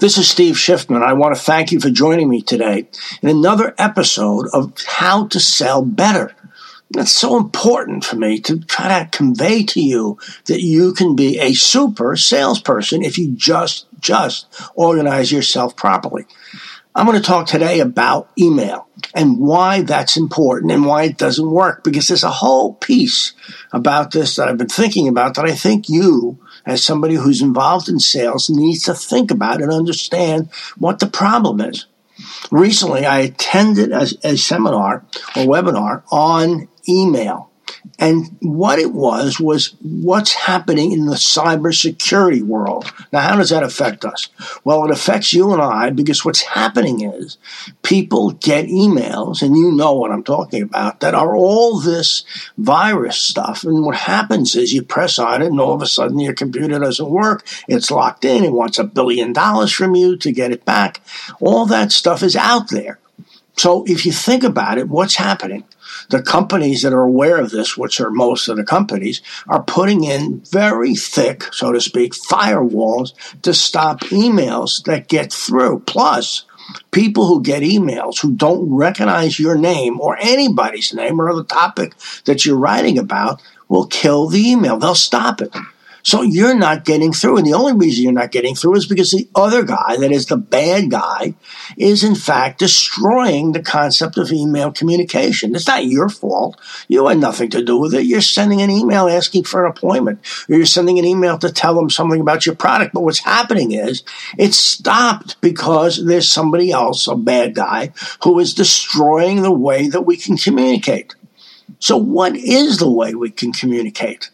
This is Steve Schiffman. I want to thank you for joining me today in another episode of How to Sell Better. That's so important for me to try to convey to you that you can be a super salesperson if you just, just organize yourself properly. I'm going to talk today about email and why that's important and why it doesn't work because there's a whole piece about this that I've been thinking about that I think you, as somebody who's involved in sales, needs to think about and understand what the problem is. Recently, I attended a, a seminar or webinar on email and what it was was what's happening in the cybersecurity world. Now, how does that affect us? Well, it affects you and I because what's happening is people get emails, and you know what I'm talking about, that are all this virus stuff. And what happens is you press on it, and all of a sudden your computer doesn't work. It's locked in. It wants a billion dollars from you to get it back. All that stuff is out there. So if you think about it, what's happening? the companies that are aware of this, which are most of the companies, are putting in very thick, so to speak, firewalls to stop emails that get through. Plus, people who get emails who don't recognize your name or anybody's name or the topic that you're writing about will kill the email. They'll stop it. So you're not getting through. And the only reason you're not getting through is because the other guy, that is the bad guy, is in fact destroying the concept of email communication. It's not your fault. You had nothing to do with it. You're sending an email asking for an appointment, or you're sending an email to tell them something about your product. But what's happening is it's stopped because there's somebody else, a bad guy, who is destroying the way that we can communicate. So, what is the way we can communicate?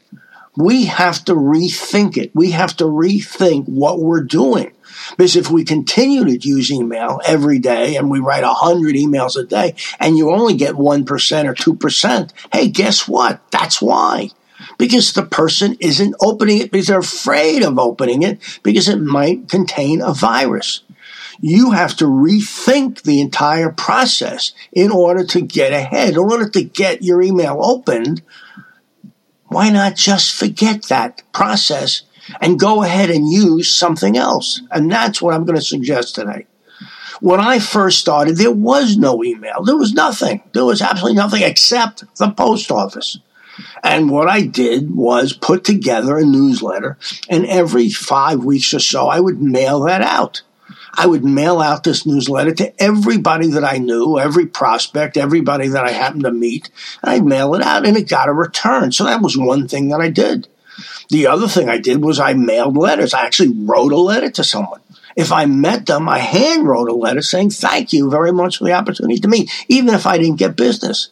We have to rethink it. We have to rethink what we're doing. Because if we continue to use email every day and we write 100 emails a day and you only get 1% or 2%, hey, guess what? That's why. Because the person isn't opening it because they're afraid of opening it because it might contain a virus. You have to rethink the entire process in order to get ahead, in order to get your email opened why not just forget that process and go ahead and use something else? And that's what I'm going to suggest today. When I first started, there was no email. There was nothing. There was absolutely nothing except the post office. And what I did was put together a newsletter, and every five weeks or so, I would mail that out. I would mail out this newsletter to everybody that I knew, every prospect, everybody that I happened to meet. I'd mail it out and it got a return. So that was one thing that I did. The other thing I did was I mailed letters. I actually wrote a letter to someone. If I met them, I hand wrote a letter saying, Thank you very much for the opportunity to meet, even if I didn't get business.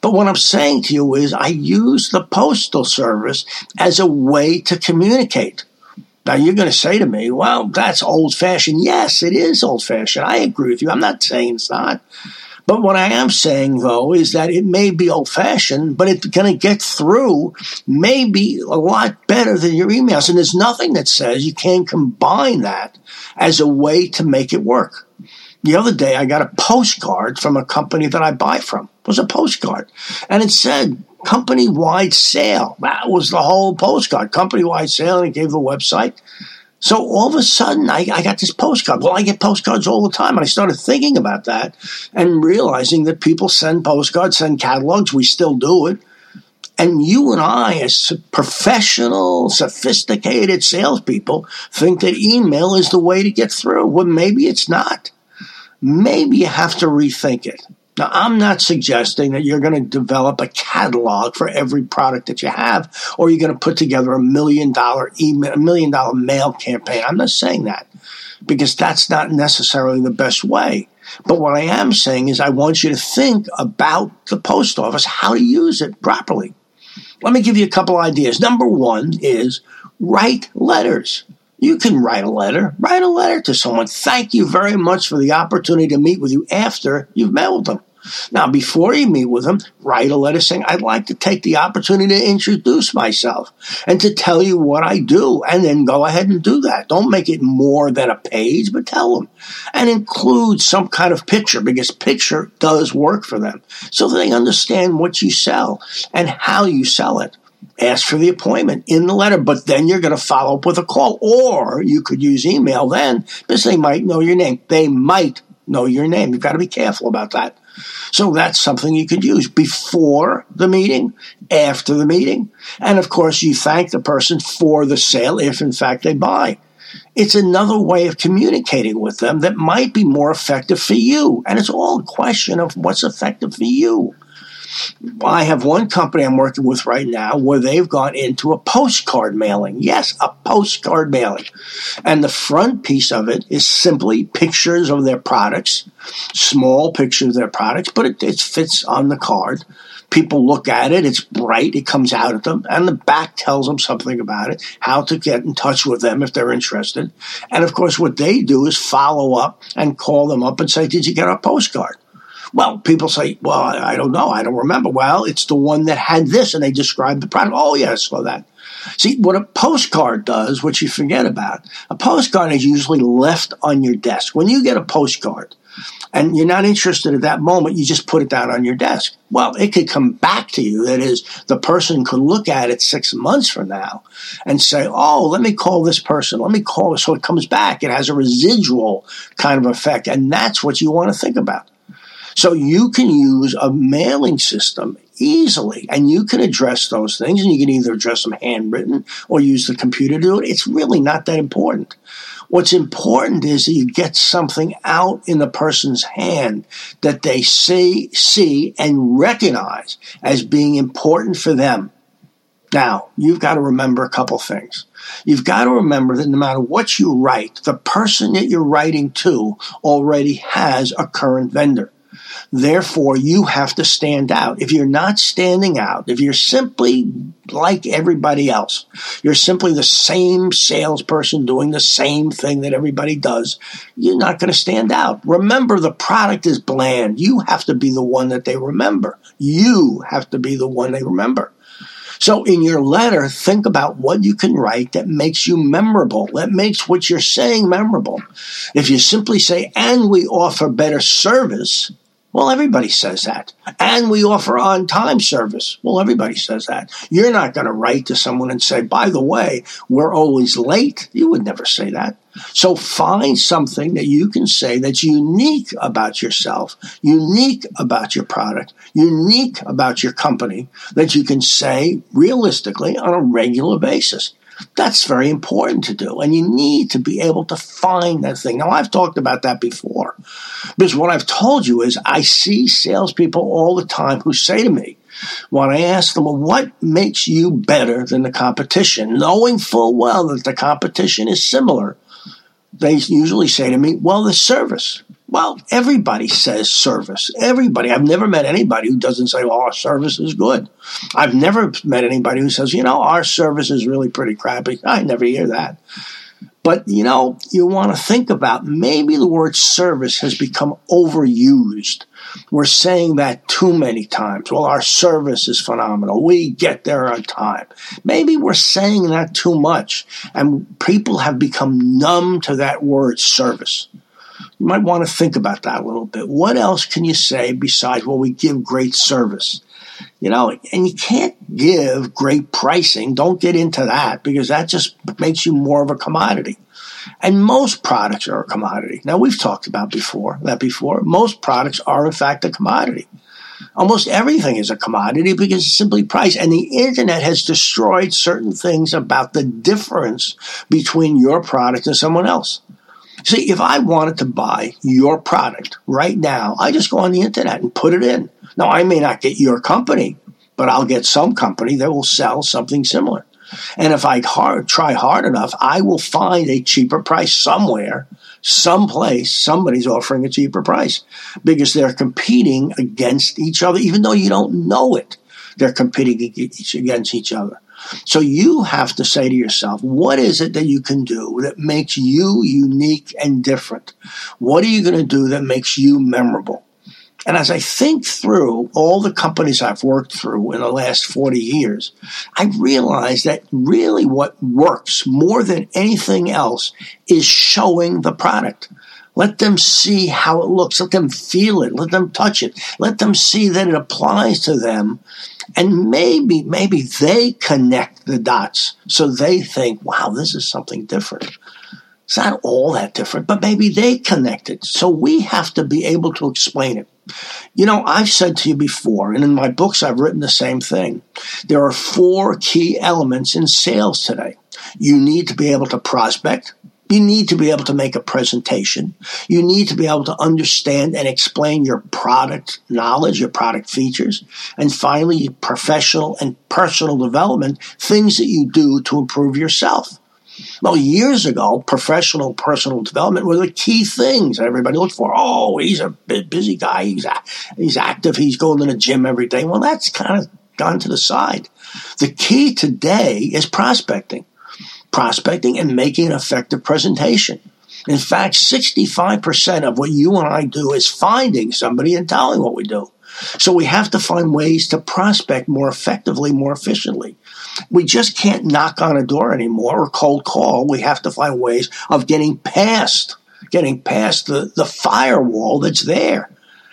But what I'm saying to you is, I use the postal service as a way to communicate. Now you're going to say to me, well, that's old fashioned. Yes, it is old fashioned. I agree with you. I'm not saying it's not. But what I am saying, though, is that it may be old fashioned, but it's going to get through maybe a lot better than your emails. And there's nothing that says you can't combine that as a way to make it work. The other day, I got a postcard from a company that I buy from. It was a postcard. And it said, company wide sale. That was the whole postcard, company wide sale, and it gave the website. So all of a sudden, I, I, got this postcard. Well, I get postcards all the time. And I started thinking about that and realizing that people send postcards, send catalogs. We still do it. And you and I, as professional, sophisticated salespeople, think that email is the way to get through. Well, maybe it's not. Maybe you have to rethink it. Now, I'm not suggesting that you're going to develop a catalog for every product that you have, or you're going to put together a million dollar email, a million dollar mail campaign. I'm not saying that because that's not necessarily the best way. But what I am saying is I want you to think about the post office, how to use it properly. Let me give you a couple ideas. Number one is write letters. You can write a letter. Write a letter to someone. Thank you very much for the opportunity to meet with you after you've met with them. Now, before you meet with them, write a letter saying, I'd like to take the opportunity to introduce myself and to tell you what I do. And then go ahead and do that. Don't make it more than a page, but tell them. And include some kind of picture because picture does work for them so they understand what you sell and how you sell it. Ask for the appointment in the letter, but then you're going to follow up with a call. Or you could use email then because they might know your name. They might know your name. You've got to be careful about that. So that's something you could use before the meeting, after the meeting. And of course, you thank the person for the sale if in fact they buy. It's another way of communicating with them that might be more effective for you. And it's all a question of what's effective for you. I have one company I'm working with right now where they've gone into a postcard mailing. Yes, a postcard mailing. And the front piece of it is simply pictures of their products, small pictures of their products, but it, it fits on the card. People look at it, it's bright, it comes out at them, and the back tells them something about it, how to get in touch with them if they're interested. And of course, what they do is follow up and call them up and say, Did you get our postcard? Well, people say, well, I don't know. I don't remember. Well, it's the one that had this, and they describe the product. Oh, yes, so that. See, what a postcard does, which you forget about, a postcard is usually left on your desk. When you get a postcard and you're not interested at that moment, you just put it down on your desk. Well, it could come back to you. That is, the person could look at it six months from now and say, oh, let me call this person. Let me call. So it comes back. It has a residual kind of effect. And that's what you want to think about. So you can use a mailing system easily and you can address those things and you can either address them handwritten or use the computer to do it. It's really not that important. What's important is that you get something out in the person's hand that they see, see and recognize as being important for them. Now, you've got to remember a couple things. You've got to remember that no matter what you write, the person that you're writing to already has a current vendor. Therefore, you have to stand out. If you're not standing out, if you're simply like everybody else, you're simply the same salesperson doing the same thing that everybody does, you're not going to stand out. Remember, the product is bland. You have to be the one that they remember. You have to be the one they remember. So in your letter, think about what you can write that makes you memorable, that makes what you're saying memorable. If you simply say, and we offer better service, well, everybody says that. And we offer on time service. Well, everybody says that. You're not going to write to someone and say, by the way, we're always late. You would never say that. So find something that you can say that's unique about yourself, unique about your product, unique about your company that you can say realistically on a regular basis. That's very important to do. And you need to be able to find that thing. Now, I've talked about that before because what I've told you is I see salespeople all the time who say to me, when I ask them, well, what makes you better than the competition, knowing full well that the competition is similar, they usually say to me, well, the service. Well, everybody says service. Everybody. I've never met anybody who doesn't say, oh, our service is good. I've never met anybody who says, you know, our service is really pretty crappy. I never hear that. But, you know, you want to think about maybe the word service has become overused. We're saying that too many times. Well, our service is phenomenal. We get there on time. Maybe we're saying that too much, and people have become numb to that word service. You might want to think about that a little bit. What else can you say besides, well, we give great service? You know, and you can't give great pricing. Don't get into that because that just makes you more of a commodity. And most products are a commodity. Now we've talked about before that before. Most products are in fact a commodity. Almost everything is a commodity because it's simply price. And the internet has destroyed certain things about the difference between your product and someone else. See, if I wanted to buy your product right now, I just go on the internet and put it in. Now, I may not get your company, but I'll get some company that will sell something similar. And if I hard, try hard enough, I will find a cheaper price somewhere, someplace, somebody's offering a cheaper price because they're competing against each other, even though you don't know it. They're competing against each other. So you have to say to yourself, what is it that you can do that makes you unique and different? What are you going to do that makes you memorable? And as I think through all the companies I've worked through in the last 40 years, I realize that really what works more than anything else is showing the product. Let them see how it looks. Let them feel it. Let them touch it. Let them see that it applies to them And maybe, maybe they connect the dots so they think, wow, this is something different. It's not all that different, but maybe they connect it. So we have to be able to explain it. You know, I've said to you before, and in my books, I've written the same thing. There are four key elements in sales today. You need to be able to prospect. You need to be able to make a presentation. You need to be able to understand and explain your product knowledge, your product features. And finally, professional and personal development, things that you do to improve yourself. Well, years ago, professional personal development were the key things everybody looked for. Oh, he's a busy guy. He's, he's active. He's going to the gym every day. Well, that's kind of gone to the side. The key today is prospecting, prospecting and making an effective presentation. In fact, 65% of what you and I do is finding somebody and telling what we do. So we have to find ways to prospect more effectively, more efficiently. We just can't knock on a door anymore or cold call. We have to find ways of getting past, getting past the, the firewall that's there.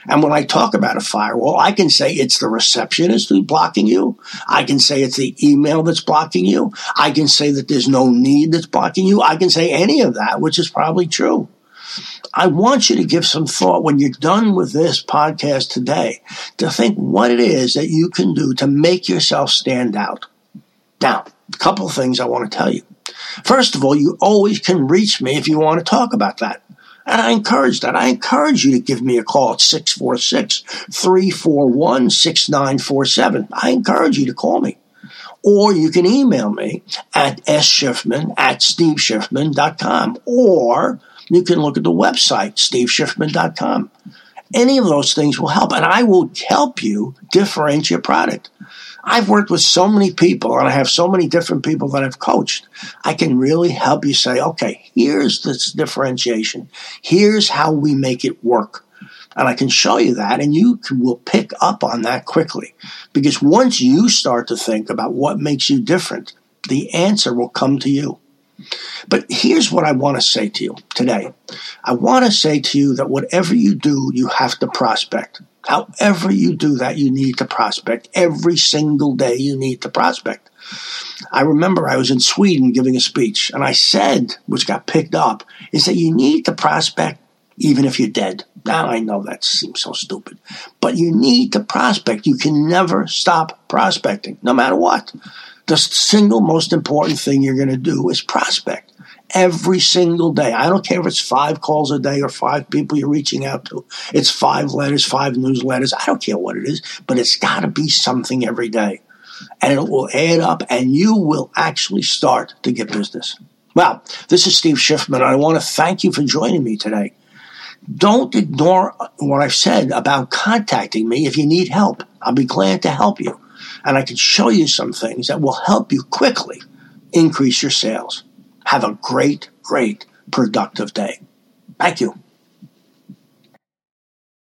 And when I talk about a firewall, I can say it's the receptionist who's blocking you. I can say it's the email that's blocking you. I can say that there's no need that's blocking you. I can say any of that, which is probably true. I want you to give some thought when you're done with this podcast today to think what it is that you can do to make yourself stand out. Now, a couple of things I want to tell you. First of all, you always can reach me if you want to talk about that. And I encourage that. I encourage you to give me a call at 646 341 6947. I encourage you to call me. Or you can email me at sschiffman at steveschiffman.com. Or you can look at the website, steveschiffman.com. Any of those things will help, and I will help you differentiate your product. I've worked with so many people and I have so many different people that I've coached. I can really help you say, okay, here's this differentiation. Here's how we make it work. And I can show you that and you will pick up on that quickly. Because once you start to think about what makes you different, the answer will come to you. But here's what I want to say to you today. I want to say to you that whatever you do, you have to prospect. However, you do that, you need to prospect. Every single day, you need to prospect. I remember I was in Sweden giving a speech, and I said, which got picked up, is that you need to prospect even if you're dead. Now, I know that seems so stupid, but you need to prospect. You can never stop prospecting, no matter what. The single most important thing you're going to do is prospect every single day. I don't care if it's five calls a day or five people you're reaching out to. It's five letters, five newsletters. I don't care what it is, but it's got to be something every day. And it will add up and you will actually start to get business. Well, this is Steve Schiffman. I want to thank you for joining me today. Don't ignore what I've said about contacting me if you need help. I'll be glad to help you. And I can show you some things that will help you quickly increase your sales. Have a great, great, productive day. Thank you.